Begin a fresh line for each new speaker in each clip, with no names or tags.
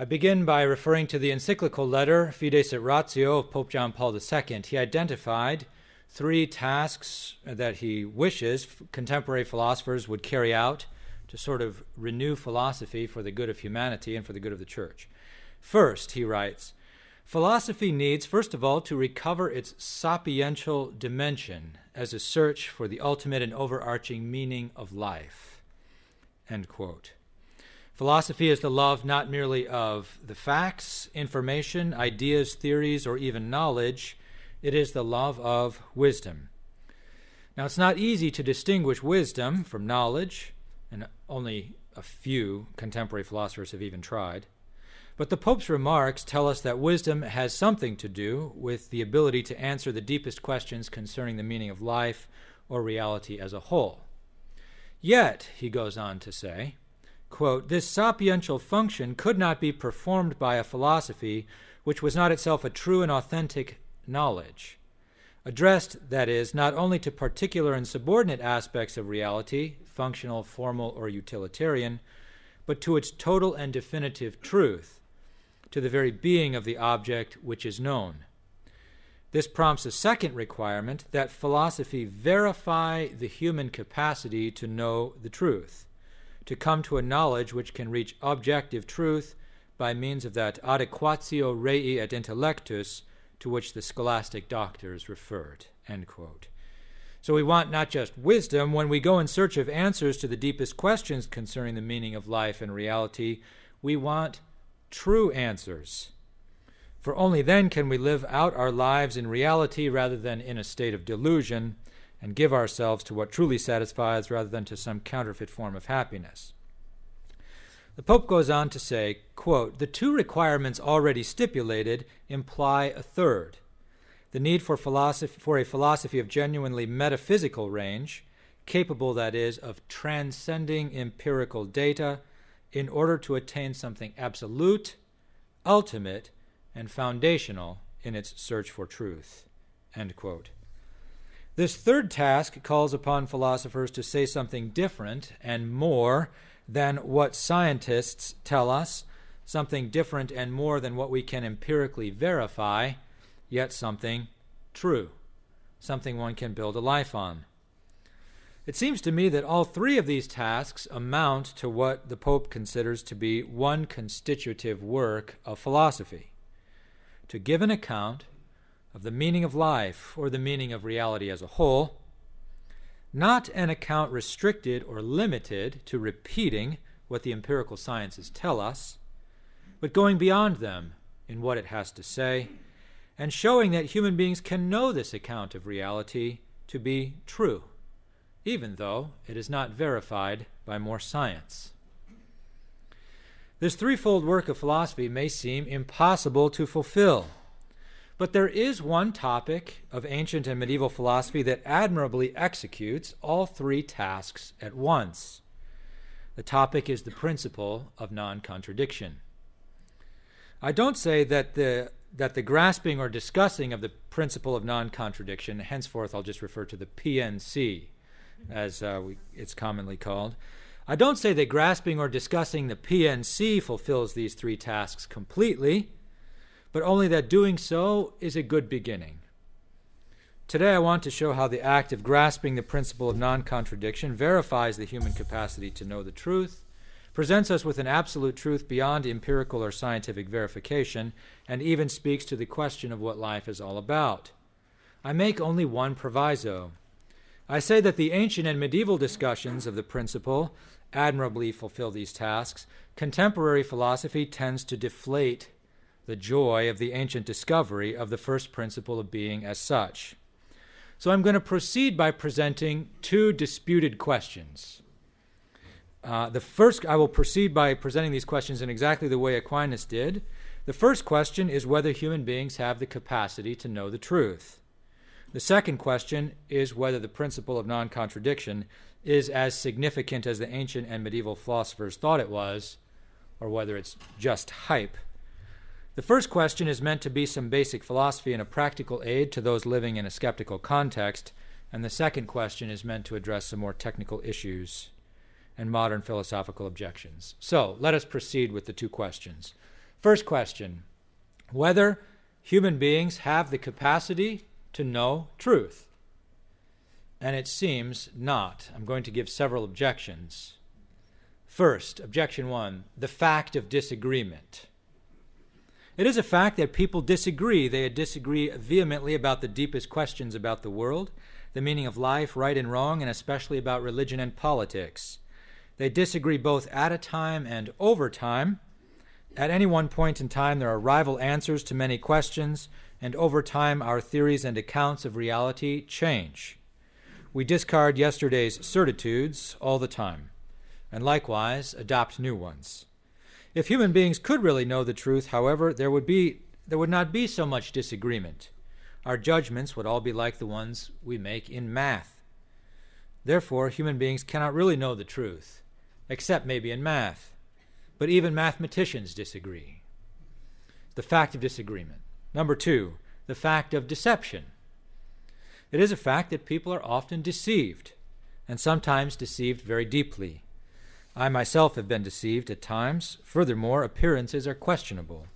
I begin by referring to the encyclical letter Fides et Ratio of Pope John Paul II. He identified three tasks that he wishes contemporary philosophers would carry out to sort of renew philosophy for the good of humanity and for the good of the church. First, he writes, philosophy needs, first of all, to recover its sapiential dimension as a search for the ultimate and overarching meaning of life. End quote. Philosophy is the love not merely of the facts, information, ideas, theories, or even knowledge, it is the love of wisdom. Now, it's not easy to distinguish wisdom from knowledge, and only a few contemporary philosophers have even tried. But the Pope's remarks tell us that wisdom has something to do with the ability to answer the deepest questions concerning the meaning of life or reality as a whole. Yet, he goes on to say, quote, this sapiential function could not be performed by a philosophy which was not itself a true and authentic knowledge addressed, that is, not only to particular and subordinate aspects of reality, functional, formal, or utilitarian, but to its total and definitive truth, to the very being of the object which is known. This prompts a second requirement that philosophy verify the human capacity to know the truth, to come to a knowledge which can reach objective truth by means of that adequatio rei et intellectus to which the scholastic doctors referred. So we want not just wisdom when we go in search of answers to the deepest questions concerning the meaning of life and reality, we want true answers. For only then can we live out our lives in reality rather than in a state of delusion and give ourselves to what truly satisfies rather than to some counterfeit form of happiness. The Pope goes on to say, quote, The two requirements already stipulated imply a third the need for, philosophy, for a philosophy of genuinely metaphysical range, capable, that is, of transcending empirical data in order to attain something absolute, ultimate, and foundational in its search for truth. This third task calls upon philosophers to say something different and more than what scientists tell us, something different and more than what we can empirically verify, yet something true, something one can build a life on. It seems to me that all three of these tasks amount to what the Pope considers to be one constitutive work of philosophy to give an account of the meaning of life or the meaning of reality as a whole not an account restricted or limited to repeating what the empirical sciences tell us, but going beyond them in what it has to say, and showing that human beings can know this account of reality to be true, even though it is not verified by more science. This threefold work of philosophy may seem impossible to fulfill but there is one topic of ancient and medieval philosophy that admirably executes all three tasks at once. The topic is the principle of non contradiction. I don't say that the, that the grasping or discussing of the principle of non contradiction, henceforth I'll just refer to the PNC, as uh, we, it's commonly called. I don't say that grasping or discussing the PNC fulfills these three tasks completely but only that doing so is a good beginning. Today, I want to show how the act of grasping the principle of non contradiction verifies the human capacity to know the truth, presents us with an absolute truth beyond empirical or scientific verification, and even speaks to the question of what life is all about. I make only one proviso. I say that the ancient and medieval discussions of the principle admirably fulfill these tasks. Contemporary philosophy tends to deflate the joy of the ancient discovery of the first principle of being as such. So I'm going to proceed by presenting two disputed questions. Uh, the first, I will proceed by presenting these questions in exactly the way Aquinas did. The first question is whether human beings have the capacity to know the truth. The second question is whether the principle of non contradiction is as significant as the ancient and medieval philosophers thought it was, or whether it's just hype the first question is meant to be some basic philosophy and a practical aid to those living in a skeptical context, and the second question is meant to address some more technical issues and modern philosophical objections. So let us proceed with the two questions. First question whether human beings have the capacity to know truth. And it seems not. I'm going to give several objections. First, objection one the fact of disagreement. It is a fact that people disagree. They disagree vehemently about the deepest questions about the world, the meaning of life, right and wrong, and especially about religion and politics. They disagree both at a time and over time. At any one point in time, there are rival answers to many questions, and over time, our theories and accounts of reality change. We discard yesterday's certitudes all the time, and likewise adopt new ones. If human beings could really know the truth, however, there would be there would not be so much disagreement. Our judgments would all be like the ones we make in math. Therefore, human beings cannot really know the truth, except maybe in math. But even mathematicians disagree. The fact of disagreement. Number two, the fact of deception. It is a fact that people are often deceived, and sometimes deceived very deeply. I myself have been deceived at times. Furthermore, appearances are questionable.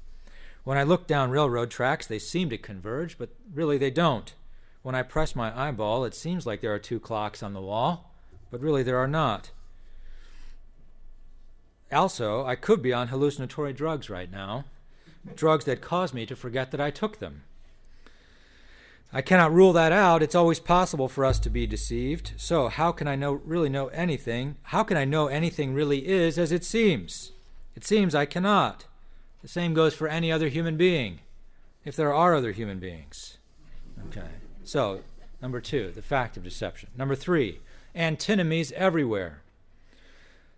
When I look down railroad tracks, they seem to converge, but really they don't. When I press my eyeball, it seems like there are two clocks on the wall, but really there are not. Also, I could be on hallucinatory drugs right now, drugs that cause me to forget that I took them. I cannot rule that out. It's always possible for us to be deceived. So, how can I know really know anything? How can I know anything really is as it seems? It seems I cannot. The same goes for any other human being, if there are other human beings. Okay. So, number 2, the fact of deception. Number 3, antinomies everywhere.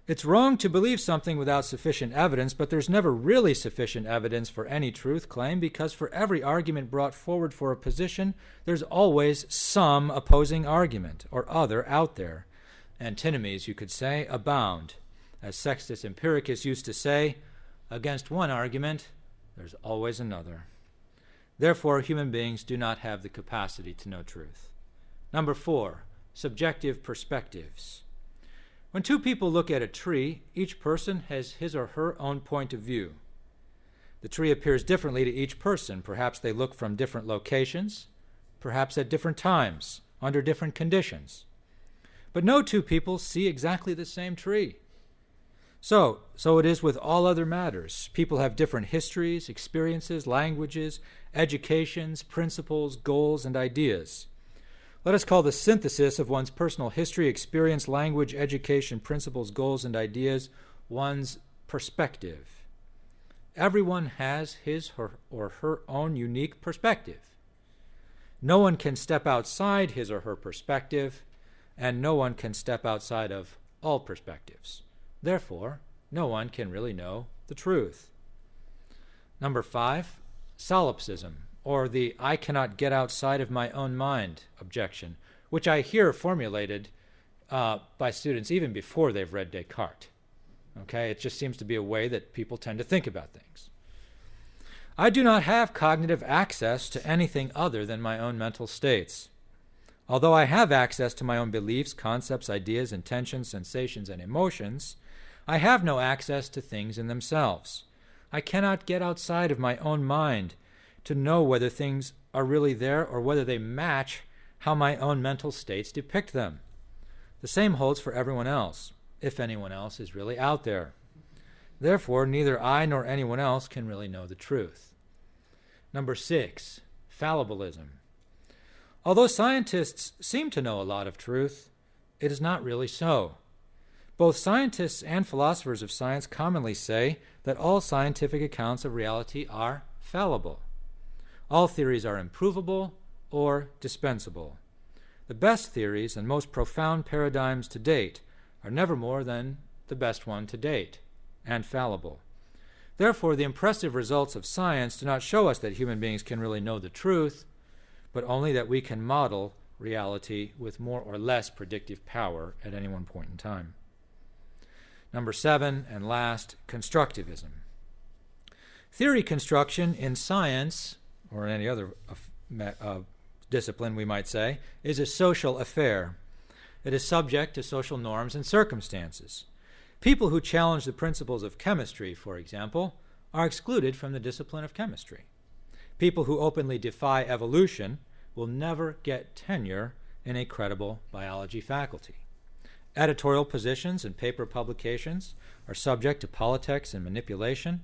It's wrong to believe something without sufficient evidence, but there's never really sufficient evidence for any truth claim because for every argument brought forward for a position, there's always some opposing argument or other out there. Antinomies, you could say, abound. As Sextus Empiricus used to say, against one argument, there's always another. Therefore, human beings do not have the capacity to know truth. Number four, subjective perspectives. When two people look at a tree, each person has his or her own point of view. The tree appears differently to each person. Perhaps they look from different locations, perhaps at different times, under different conditions. But no two people see exactly the same tree. So, so it is with all other matters. People have different histories, experiences, languages, educations, principles, goals, and ideas. Let us call the synthesis of one's personal history, experience, language, education, principles, goals, and ideas one's perspective. Everyone has his or her own unique perspective. No one can step outside his or her perspective, and no one can step outside of all perspectives. Therefore, no one can really know the truth. Number five, solipsism or the I cannot get outside of my own mind objection, which I hear formulated uh, by students even before they've read Descartes. Okay, it just seems to be a way that people tend to think about things. I do not have cognitive access to anything other than my own mental states. Although I have access to my own beliefs, concepts, ideas, intentions, sensations, and emotions, I have no access to things in themselves. I cannot get outside of my own mind to know whether things are really there or whether they match how my own mental states depict them. The same holds for everyone else, if anyone else is really out there. Therefore, neither I nor anyone else can really know the truth. Number six, fallibilism. Although scientists seem to know a lot of truth, it is not really so. Both scientists and philosophers of science commonly say that all scientific accounts of reality are fallible. All theories are improvable or dispensable. The best theories and most profound paradigms to date are never more than the best one to date, and fallible. Therefore, the impressive results of science do not show us that human beings can really know the truth, but only that we can model reality with more or less predictive power at any one point in time. Number seven, and last, constructivism. Theory construction in science or any other uh, discipline, we might say, is a social affair. It is subject to social norms and circumstances. People who challenge the principles of chemistry, for example, are excluded from the discipline of chemistry. People who openly defy evolution will never get tenure in a credible biology faculty. Editorial positions and paper publications are subject to politics and manipulation,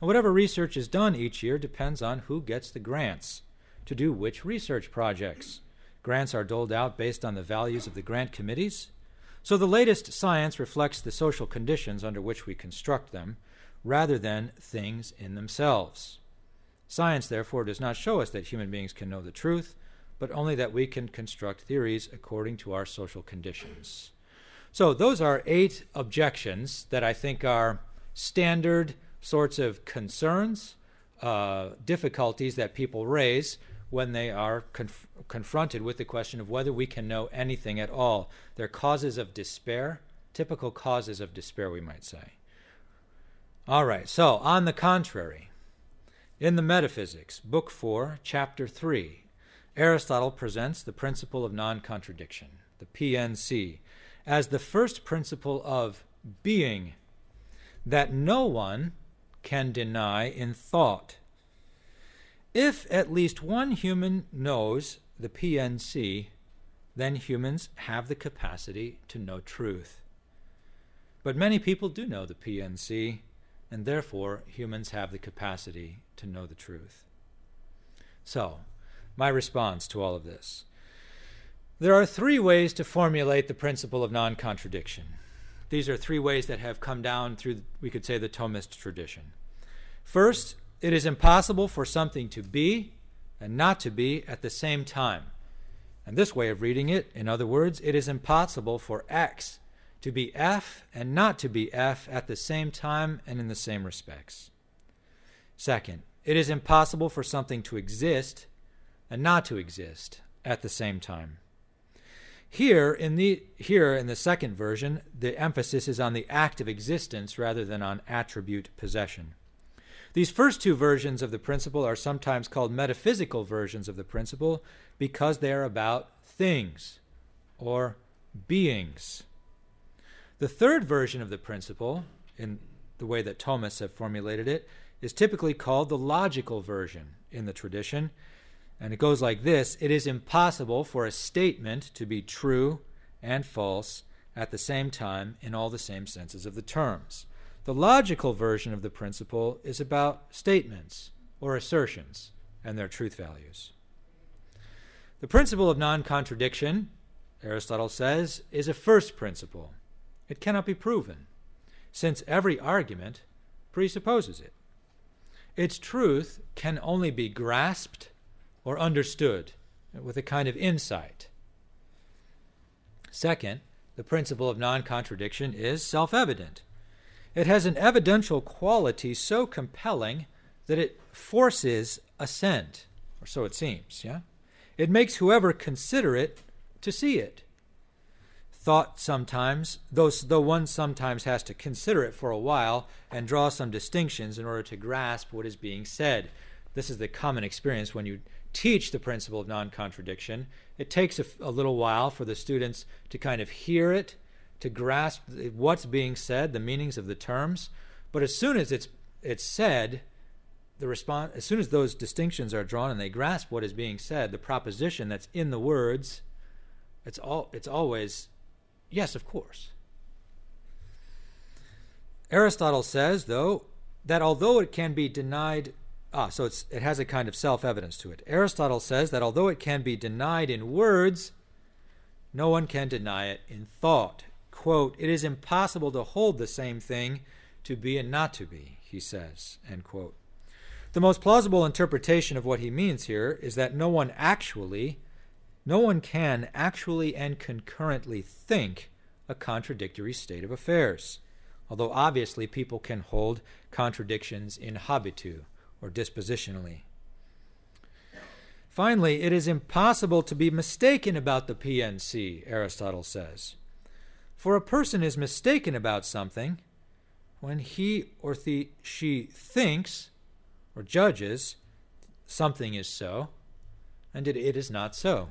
and whatever research is done each year depends on who gets the grants to do which research projects. Grants are doled out based on the values of the grant committees, so the latest science reflects the social conditions under which we construct them, rather than things in themselves. Science, therefore, does not show us that human beings can know the truth, but only that we can construct theories according to our social conditions. So, those are eight objections that I think are standard sorts of concerns, uh, difficulties that people raise when they are conf- confronted with the question of whether we can know anything at all. They're causes of despair, typical causes of despair, we might say. All right, so on the contrary, in the Metaphysics, Book 4, Chapter 3, Aristotle presents the principle of non contradiction, the PNC, as the first principle of being that no one can deny in thought. If at least one human knows the PNC, then humans have the capacity to know truth. But many people do know the PNC, and therefore humans have the capacity to know the truth. So, my response to all of this there are three ways to formulate the principle of non contradiction. These are three ways that have come down through, we could say, the Thomist tradition. First, it is impossible for something to be and not to be at the same time. And this way of reading it, in other words, it is impossible for X to be F and not to be F at the same time and in the same respects. Second, it is impossible for something to exist and not to exist at the same time. Here in the here in the second version, the emphasis is on the act of existence rather than on attribute possession. These first two versions of the principle are sometimes called metaphysical versions of the principle because they are about things or beings. The third version of the principle, in the way that Thomists have formulated it, is typically called the logical version in the tradition and it goes like this It is impossible for a statement to be true and false at the same time in all the same senses of the terms. The logical version of the principle is about statements or assertions and their truth values. The principle of non contradiction, Aristotle says, is a first principle. It cannot be proven, since every argument presupposes it. Its truth can only be grasped or understood with a kind of insight. Second, the principle of non contradiction is self evident. It has an evidential quality so compelling that it forces assent, or so it seems, yeah? It makes whoever consider it to see it. Thought sometimes, though, though one sometimes has to consider it for a while and draw some distinctions in order to grasp what is being said. This is the common experience when you teach the principle of non contradiction. It takes a, a, little while for the students to kind of hear it, to grasp what's being said, the meanings of the terms. But as soon as it's, it's said, the response, as soon as those distinctions are drawn and they grasp what is being said, the proposition that's in the words, it's, all, it's always, yes, of course. Aristotle says, though, that although it can be denied Ah, so it has a kind of self evidence to it. Aristotle says that although it can be denied in words, no one can deny it in thought. Quote, it is impossible to hold the same thing to be and not to be, he says. End quote. The most plausible interpretation of what he means here is that no one actually, no one can actually and concurrently think a contradictory state of affairs, although obviously people can hold contradictions in habitu or dispositionally. Finally, it is impossible to be mistaken about the PNC, Aristotle says. For a person is mistaken about something when he or the, she thinks or judges something is so, and it, it is not so.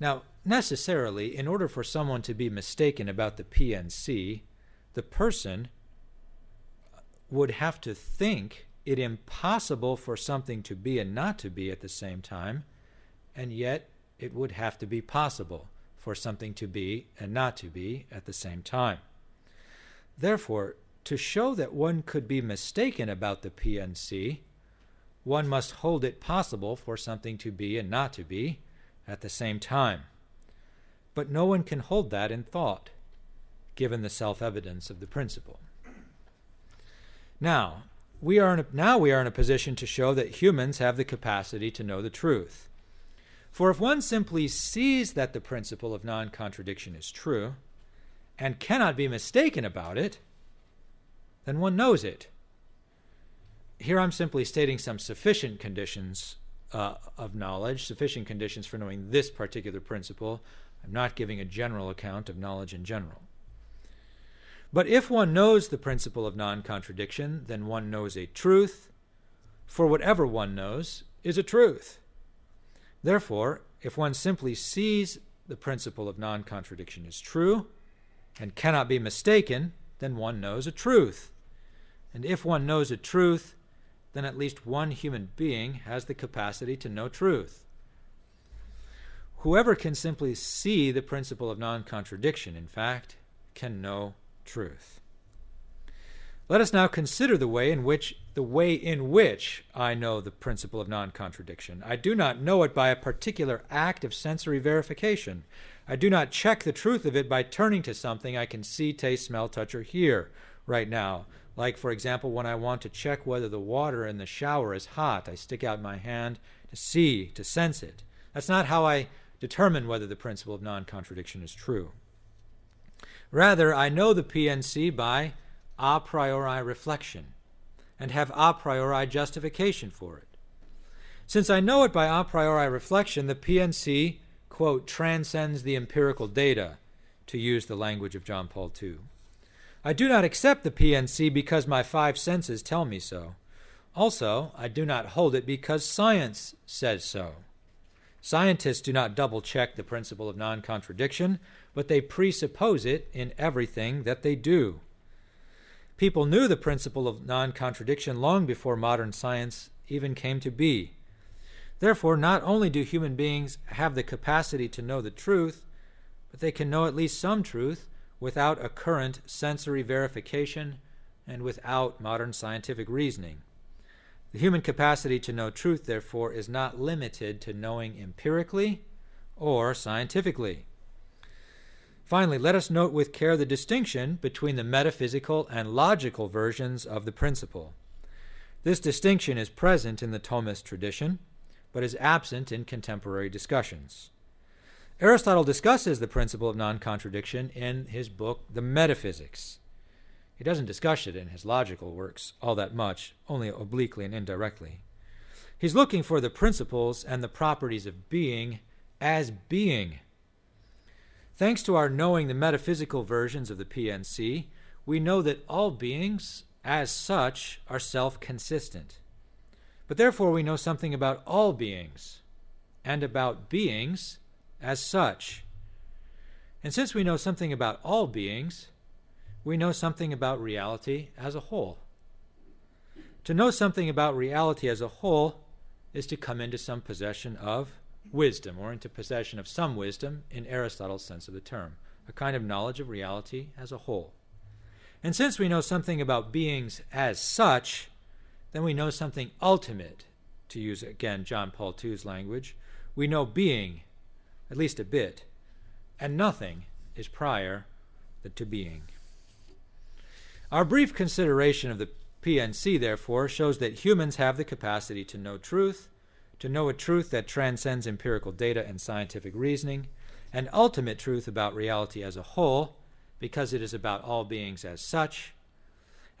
Now, necessarily, in order for someone to be mistaken about the PNC, the person would have to think it impossible for something to be and not to be at the same time, and yet it would have to be possible for something to be and not to be at the same time. Therefore, to show that one could be mistaken about the PNC, one must hold it possible for something to be and not to be at the same time. But no one can hold that in thought, given the self evidence of the principle. Now, we are a, now we are in a position to show that humans have the capacity to know the truth. For if one simply sees that the principle of non contradiction is true and cannot be mistaken about it, then one knows it. Here I'm simply stating some sufficient conditions uh, of knowledge, sufficient conditions for knowing this particular principle. I'm not giving a general account of knowledge in general. But if one knows the principle of non contradiction, then one knows a truth, for whatever one knows is a truth. Therefore, if one simply sees the principle of non contradiction is true and cannot be mistaken, then one knows a truth. And if one knows a truth, then at least one human being has the capacity to know truth. Whoever can simply see the principle of non contradiction, in fact, can know truth. Let us now consider the way in which the way in which I know the principle of non-contradiction. I do not know it by a particular act of sensory verification. I do not check the truth of it by turning to something I can see, taste, smell, touch, or hear right now. Like, for example, when I want to check whether the water in the shower is hot, I stick out my hand to see, to sense it. That's not how I determine whether the principle of non contradiction is true. Rather, I know the PNC by a priori reflection and have a priori justification for it. Since I know it by a priori reflection, the PNC, quote, transcends the empirical data, to use the language of John Paul II. I do not accept the PNC because my five senses tell me so. Also, I do not hold it because science says so. Scientists do not double check the principle of non contradiction, but they presuppose it in everything that they do. People knew the principle of non contradiction long before modern science even came to be. Therefore, not only do human beings have the capacity to know the truth, but they can know at least some truth without a current sensory verification and without modern scientific reasoning. The human capacity to know truth, therefore, is not limited to knowing empirically or scientifically. Finally, let us note with care the distinction between the metaphysical and logical versions of the principle. This distinction is present in the Thomist tradition, but is absent in contemporary discussions. Aristotle discusses the principle of non contradiction in his book, The Metaphysics. He doesn't discuss it in his logical works all that much, only obliquely and indirectly. He's looking for the principles and the properties of being as being Thanks to our knowing the metaphysical versions of the PNC, we know that all beings, as such, are self consistent. But therefore, we know something about all beings and about beings as such. And since we know something about all beings, we know something about reality as a whole. To know something about reality as a whole is to come into some possession of wisdom, or into possession of some wisdom in Aristotle's sense of the term, a kind of knowledge of reality as a whole. And since we know something about beings as such, then we know something ultimate, to use again John Paul II's language. We know being, at least a bit, and nothing is prior to being. Our brief consideration of the PNC, therefore, shows that humans have the capacity to know truth to know a truth that transcends empirical data and scientific reasoning, an ultimate truth about reality as a whole, because it is about all beings as such.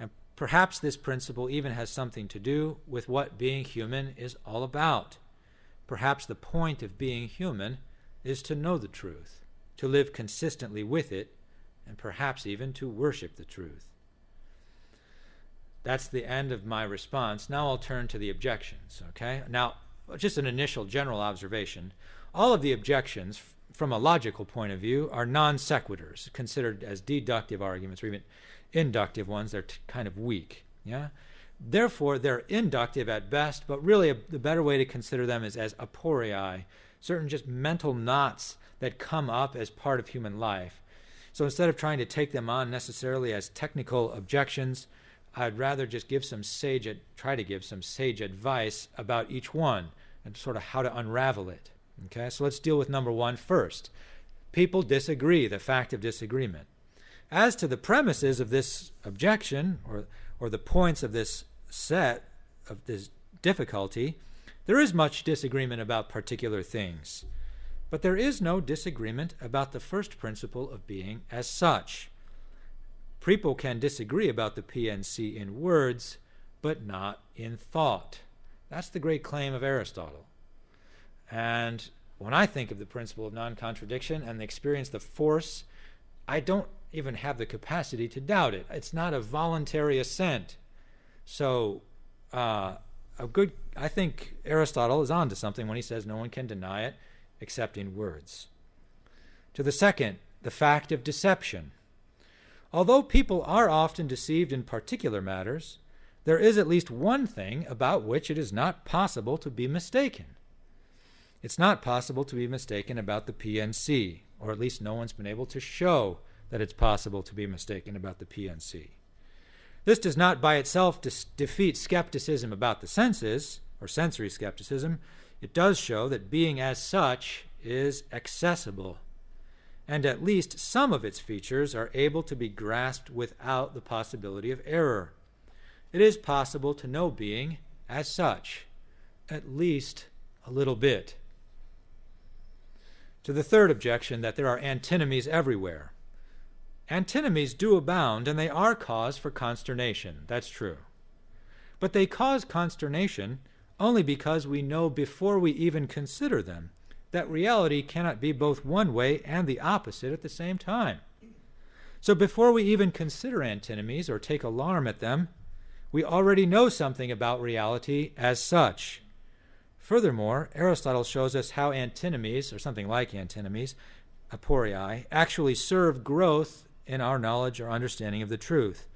And perhaps this principle even has something to do with what being human is all about. Perhaps the point of being human is to know the truth, to live consistently with it, and perhaps even to worship the truth. That's the end of my response. Now I'll turn to the objections, okay? Now, just an initial general observation, all of the objections from a logical point of view are non sequiturs, considered as deductive arguments or even inductive ones. They're t- kind of weak. Yeah? Therefore, they're inductive at best, but really a, the better way to consider them is as aporia, certain just mental knots that come up as part of human life. So instead of trying to take them on necessarily as technical objections, I'd rather just give some sage, try to give some sage advice about each one and sort of how to unravel it. Okay, so let's deal with number one first. People disagree, the fact of disagreement. As to the premises of this objection, or, or the points of this set of this difficulty, there is much disagreement about particular things. But there is no disagreement about the first principle of being as such. People can disagree about the PNC in words, but not in thought. That's the great claim of Aristotle. And when I think of the principle of non contradiction and the experience the force, I don't even have the capacity to doubt it. It's not a voluntary assent. So, uh, a good, I think Aristotle is on to something when he says no one can deny it except in words. To the second, the fact of deception. Although people are often deceived in particular matters, there is at least one thing about which it is not possible to be mistaken. It's not possible to be mistaken about the PNC, or at least no one's been able to show that it's possible to be mistaken about the PNC. This does not by itself dis- defeat skepticism about the senses, or sensory skepticism. It does show that being as such is accessible, and at least some of its features are able to be grasped without the possibility of error. It is possible to know being as such, at least a little bit. To the third objection, that there are antinomies everywhere. Antinomies do abound, and they are cause for consternation. That's true. But they cause consternation only because we know before we even consider them that reality cannot be both one way and the opposite at the same time. So before we even consider antinomies or take alarm at them, we already know something about reality as such. Furthermore, Aristotle shows us how antinomies, or something like antinomies, aporia, actually serve growth in our knowledge or understanding of the truth.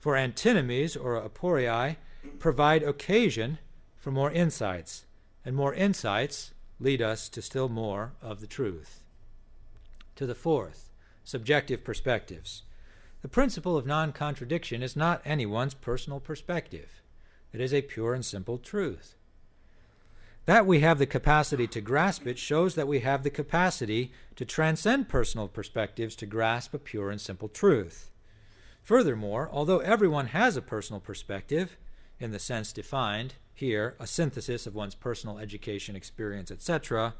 For antinomies or aporia provide occasion for more insights, and more insights lead us to still more of the truth. To the fourth, subjective perspectives. The principle of non contradiction is not anyone's personal perspective, it is a pure and simple truth. That we have the capacity to grasp it shows that we have the capacity to transcend personal perspectives to grasp a pure and simple truth. Furthermore, although everyone has a personal perspective, in the sense defined here, a synthesis of one's personal education, experience, etc.,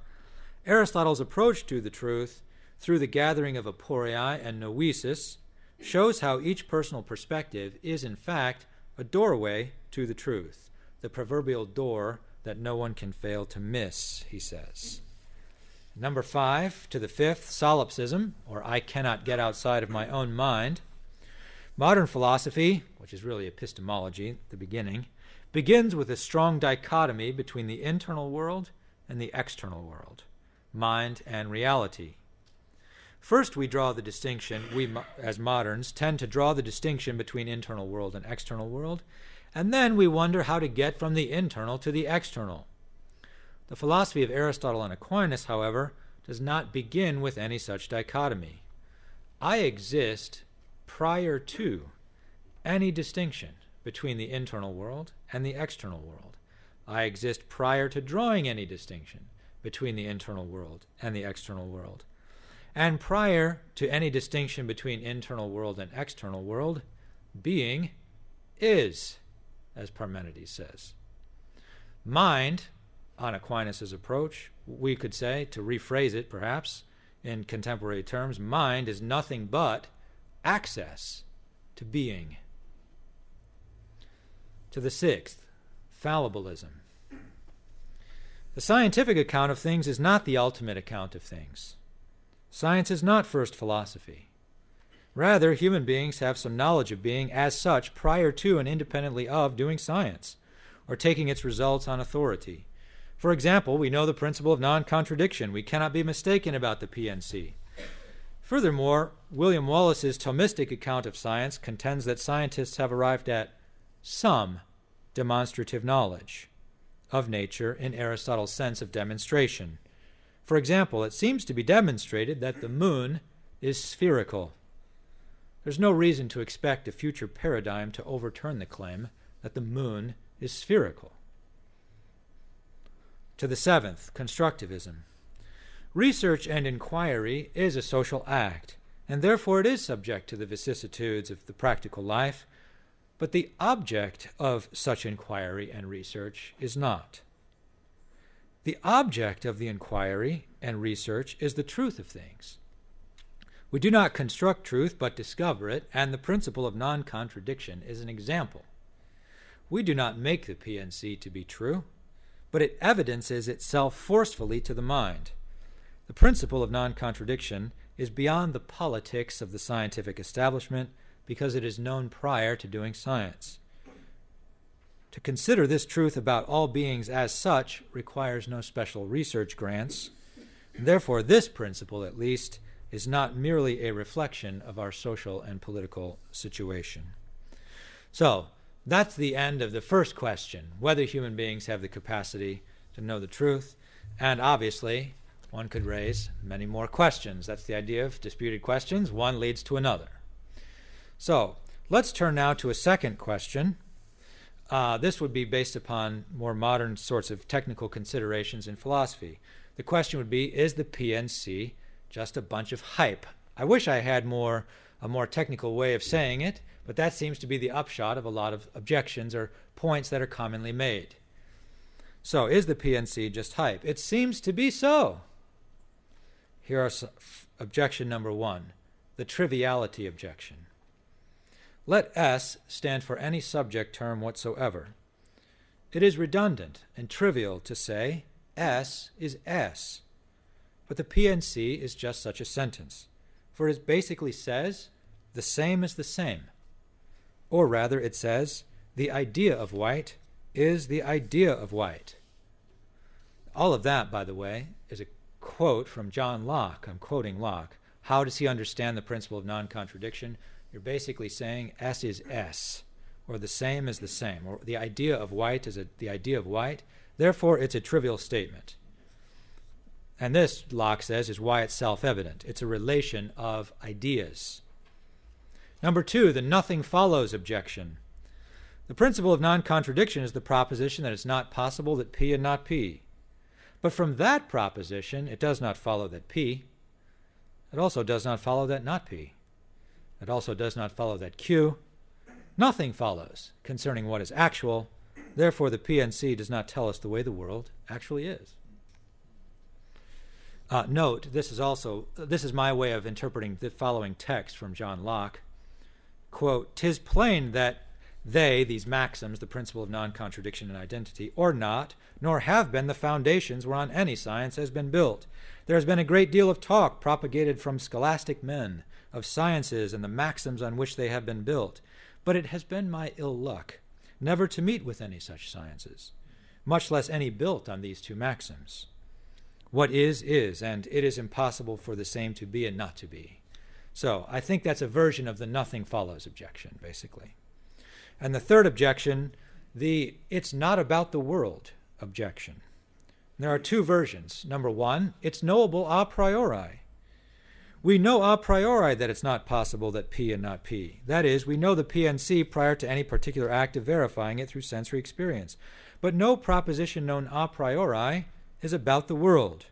Aristotle's approach to the truth through the gathering of aporia and noesis shows how each personal perspective is, in fact, a doorway to the truth, the proverbial door that no one can fail to miss, he says. Number five, to the fifth, solipsism, or I cannot get outside of my own mind. Modern philosophy, which is really epistemology at the beginning, begins with a strong dichotomy between the internal world and the external world, mind and reality. First, we draw the distinction, we as moderns tend to draw the distinction between internal world and external world, and then we wonder how to get from the internal to the external. The philosophy of Aristotle and Aquinas, however, does not begin with any such dichotomy. I exist prior to any distinction between the internal world and the external world. I exist prior to drawing any distinction between the internal world and the external world. And prior to any distinction between internal world and external world, being is as Parmenides says. Mind, on Aquinas' approach, we could say, to rephrase it perhaps in contemporary terms, mind is nothing but access to being. To the sixth, fallibilism. The scientific account of things is not the ultimate account of things. Science is not first philosophy. Rather, human beings have some knowledge of being as such prior to and independently of doing science, or taking its results on authority. For example, we know the principle of non contradiction. We cannot be mistaken about the PNC. Furthermore, William Wallace's Thomistic account of science contends that scientists have arrived at some demonstrative knowledge of nature in Aristotle's sense of demonstration. For example, it seems to be demonstrated that the moon is spherical. There's no reason to expect a future paradigm to overturn the claim that the moon is spherical. To the seventh, constructivism. Research and inquiry is a social act, and therefore it is subject to the vicissitudes of the practical life, but the object of such inquiry and research is not. The object of the inquiry and research is the truth of things. We do not construct truth but discover it, and the principle of non contradiction is an example. We do not make the PNC to be true, but it evidences itself forcefully to the mind. The principle of non contradiction is beyond the politics of the scientific establishment because it is known prior to doing science. To consider this truth about all beings as such requires no special research grants. Therefore, this principle, at least, is not merely a reflection of our social and political situation. So, that's the end of the first question whether human beings have the capacity to know the truth. And obviously, one could raise many more questions. That's the idea of disputed questions. One leads to another. So, let's turn now to a second question. Uh, this would be based upon more modern sorts of technical considerations in philosophy. The question would be Is the PNC just a bunch of hype. I wish I had more a more technical way of saying it, but that seems to be the upshot of a lot of objections or points that are commonly made. So, is the PNC just hype? It seems to be so. Here are some, objection number one the triviality objection. Let S stand for any subject term whatsoever. It is redundant and trivial to say S is S. But the PNC is just such a sentence, for it basically says the same is the same. Or rather, it says the idea of white is the idea of white. All of that, by the way, is a quote from John Locke. I'm quoting Locke. How does he understand the principle of non contradiction? You're basically saying S is S, or the same is the same, or the idea of white is a, the idea of white. Therefore, it's a trivial statement. And this, Locke says, is why it's self evident. It's a relation of ideas. Number two, the nothing follows objection. The principle of non contradiction is the proposition that it's not possible that P and not P. But from that proposition, it does not follow that P. It also does not follow that not P. It also does not follow that Q. Nothing follows concerning what is actual. Therefore, the PNC does not tell us the way the world actually is. Uh, note, this is also this is my way of interpreting the following text from John Locke. Quote, "Tis plain that they, these maxims, the principle of non-contradiction and identity, or not, nor have been the foundations whereon any science has been built. There has been a great deal of talk propagated from scholastic men of sciences and the maxims on which they have been built, but it has been my ill luck never to meet with any such sciences, much less any built on these two maxims." What is, is, and it is impossible for the same to be and not to be. So I think that's a version of the nothing follows objection, basically. And the third objection, the it's not about the world objection. There are two versions. Number one, it's knowable a priori. We know a priori that it's not possible that P and not P. That is, we know the PNC prior to any particular act of verifying it through sensory experience. But no proposition known a priori is about the world.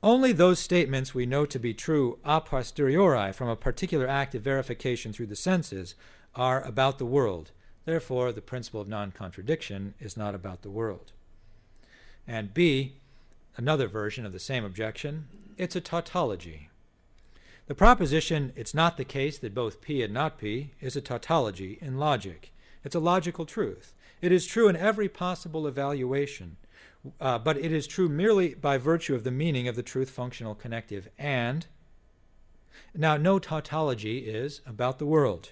Only those statements we know to be true a posteriori from a particular act of verification through the senses are about the world. Therefore, the principle of non contradiction is not about the world. And B, another version of the same objection, it's a tautology. The proposition, it's not the case that both P and not P, is a tautology in logic. It's a logical truth. It is true in every possible evaluation uh, but it is true merely by virtue of the meaning of the truth functional connective. And now, no tautology is about the world,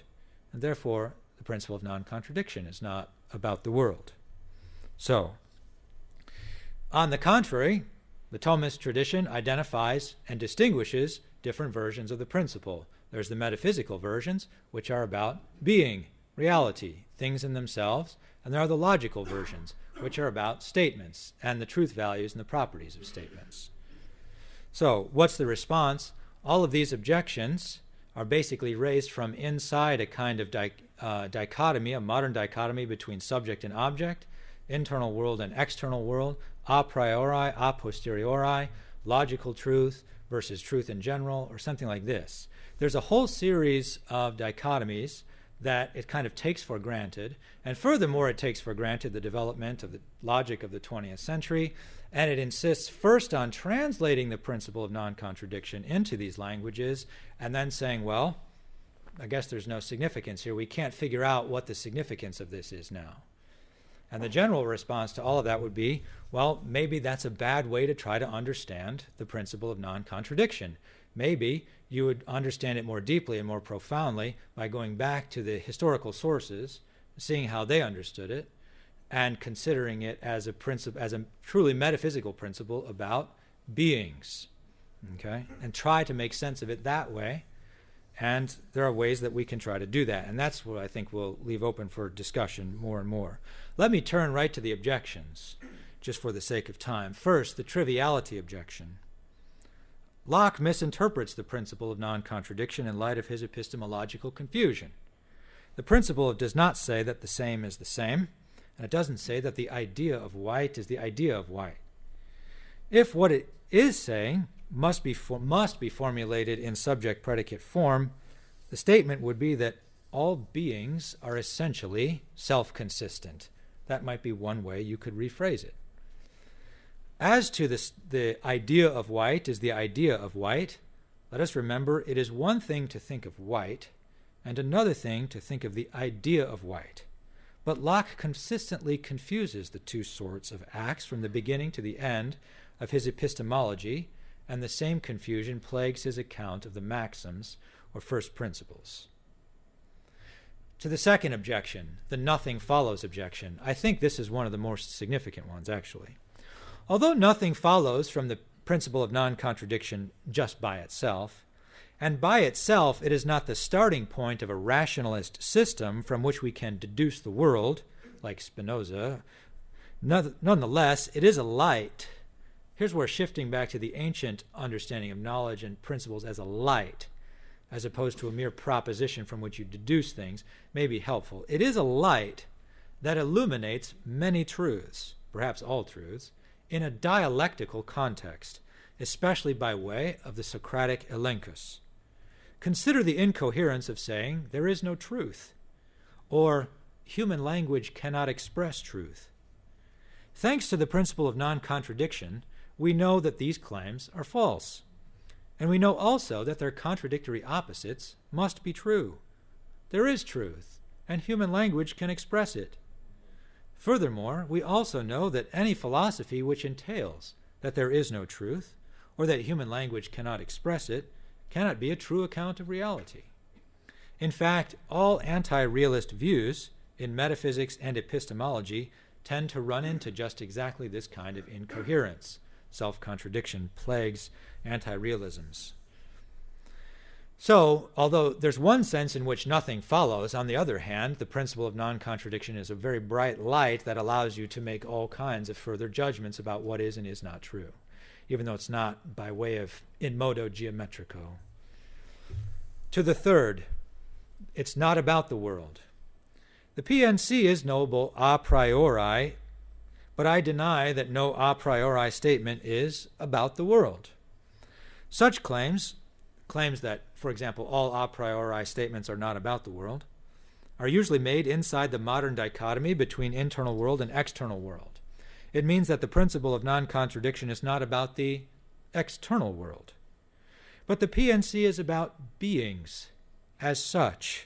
and therefore the principle of non contradiction is not about the world. So, on the contrary, the Thomist tradition identifies and distinguishes different versions of the principle. There's the metaphysical versions, which are about being, reality, things in themselves, and there are the logical versions, which are about statements and the truth values and the properties of statements. So, what's the response? All of these objections are basically raised from inside a kind of di- uh, dichotomy, a modern dichotomy between subject and object, internal world and external world, a priori, a posteriori, logical truth versus truth in general, or something like this. There's a whole series of dichotomies that it kind of takes for granted. And furthermore, it takes for granted the development of the logic of the 20th century, and it insists first on translating the principle of non contradiction into these languages, and then saying, well, I guess there's no significance here. We can't figure out what the significance of this is now. And the general response to all of that would be well, maybe that's a bad way to try to understand the principle of non contradiction. Maybe you would understand it more deeply and more profoundly by going back to the historical sources, seeing how they understood it, and considering it as a principle, as a truly metaphysical principle about beings. Okay? And try to make sense of it that way. And there are ways that we can try to do that. And that's what I think we'll leave open for discussion more and more. Let me turn right to the objections, just for the sake of time. First, the triviality objection. Locke misinterprets the principle of non contradiction in light of his epistemological confusion. The principle does not say that the same is the same, and it doesn't say that the idea of white is the idea of white. If what it is saying must be, for, must be formulated in subject predicate form, the statement would be that all beings are essentially self consistent. That might be one way you could rephrase it. As to this, the idea of white is the idea of white, let us remember it is one thing to think of white and another thing to think of the idea of white. But Locke consistently confuses the two sorts of acts from the beginning to the end of his epistemology, and the same confusion plagues his account of the maxims or first principles. To the second objection, the nothing follows objection, I think this is one of the more significant ones, actually. Although nothing follows from the principle of non contradiction just by itself, and by itself it is not the starting point of a rationalist system from which we can deduce the world, like Spinoza, nonetheless, it is a light. Here's where shifting back to the ancient understanding of knowledge and principles as a light, as opposed to a mere proposition from which you deduce things, may be helpful. It is a light that illuminates many truths, perhaps all truths, in a dialectical context, especially by way of the Socratic elenchus. Consider the incoherence of saying there is no truth, or human language cannot express truth. Thanks to the principle of non contradiction, we know that these claims are false. And we know also that their contradictory opposites must be true. There is truth, and human language can express it. Furthermore, we also know that any philosophy which entails that there is no truth, or that human language cannot express it, cannot be a true account of reality. In fact, all anti realist views in metaphysics and epistemology tend to run into just exactly this kind of incoherence. Self contradiction plagues anti realisms. So, although there's one sense in which nothing follows, on the other hand, the principle of non contradiction is a very bright light that allows you to make all kinds of further judgments about what is and is not true, even though it's not by way of in modo geometrico. To the third, it's not about the world. The PNC is knowable a priori, but I deny that no a priori statement is about the world. Such claims, claims that for example, all a priori statements are not about the world, are usually made inside the modern dichotomy between internal world and external world. It means that the principle of non contradiction is not about the external world. But the PNC is about beings as such.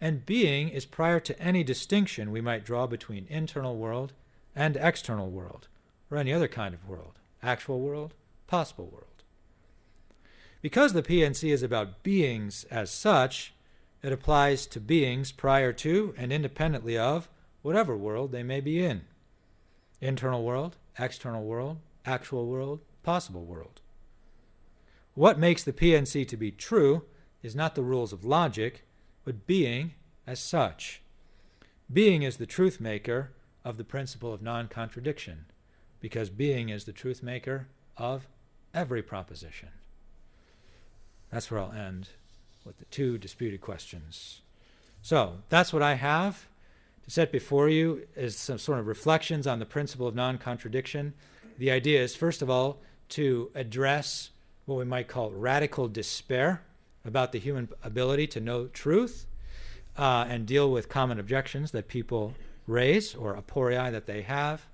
And being is prior to any distinction we might draw between internal world and external world, or any other kind of world actual world, possible world. Because the PNC is about beings as such, it applies to beings prior to and independently of whatever world they may be in internal world, external world, actual world, possible world. What makes the PNC to be true is not the rules of logic, but being as such. being is the truth maker of the principle of non contradiction, because being is the truth maker of every proposition. That's where I'll end with the two disputed questions. So that's what I have to set before you is some sort of reflections on the principle of non contradiction. The idea is, first of all, to address what we might call radical despair about the human ability to know truth uh, and deal with common objections that people raise or aporia that they have,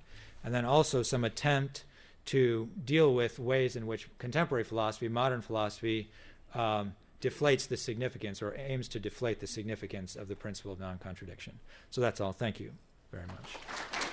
and then also some attempt to deal with ways in which contemporary philosophy, modern philosophy, um, deflates the significance or aims to deflate the significance of the principle of non contradiction. So that's all. Thank you very much.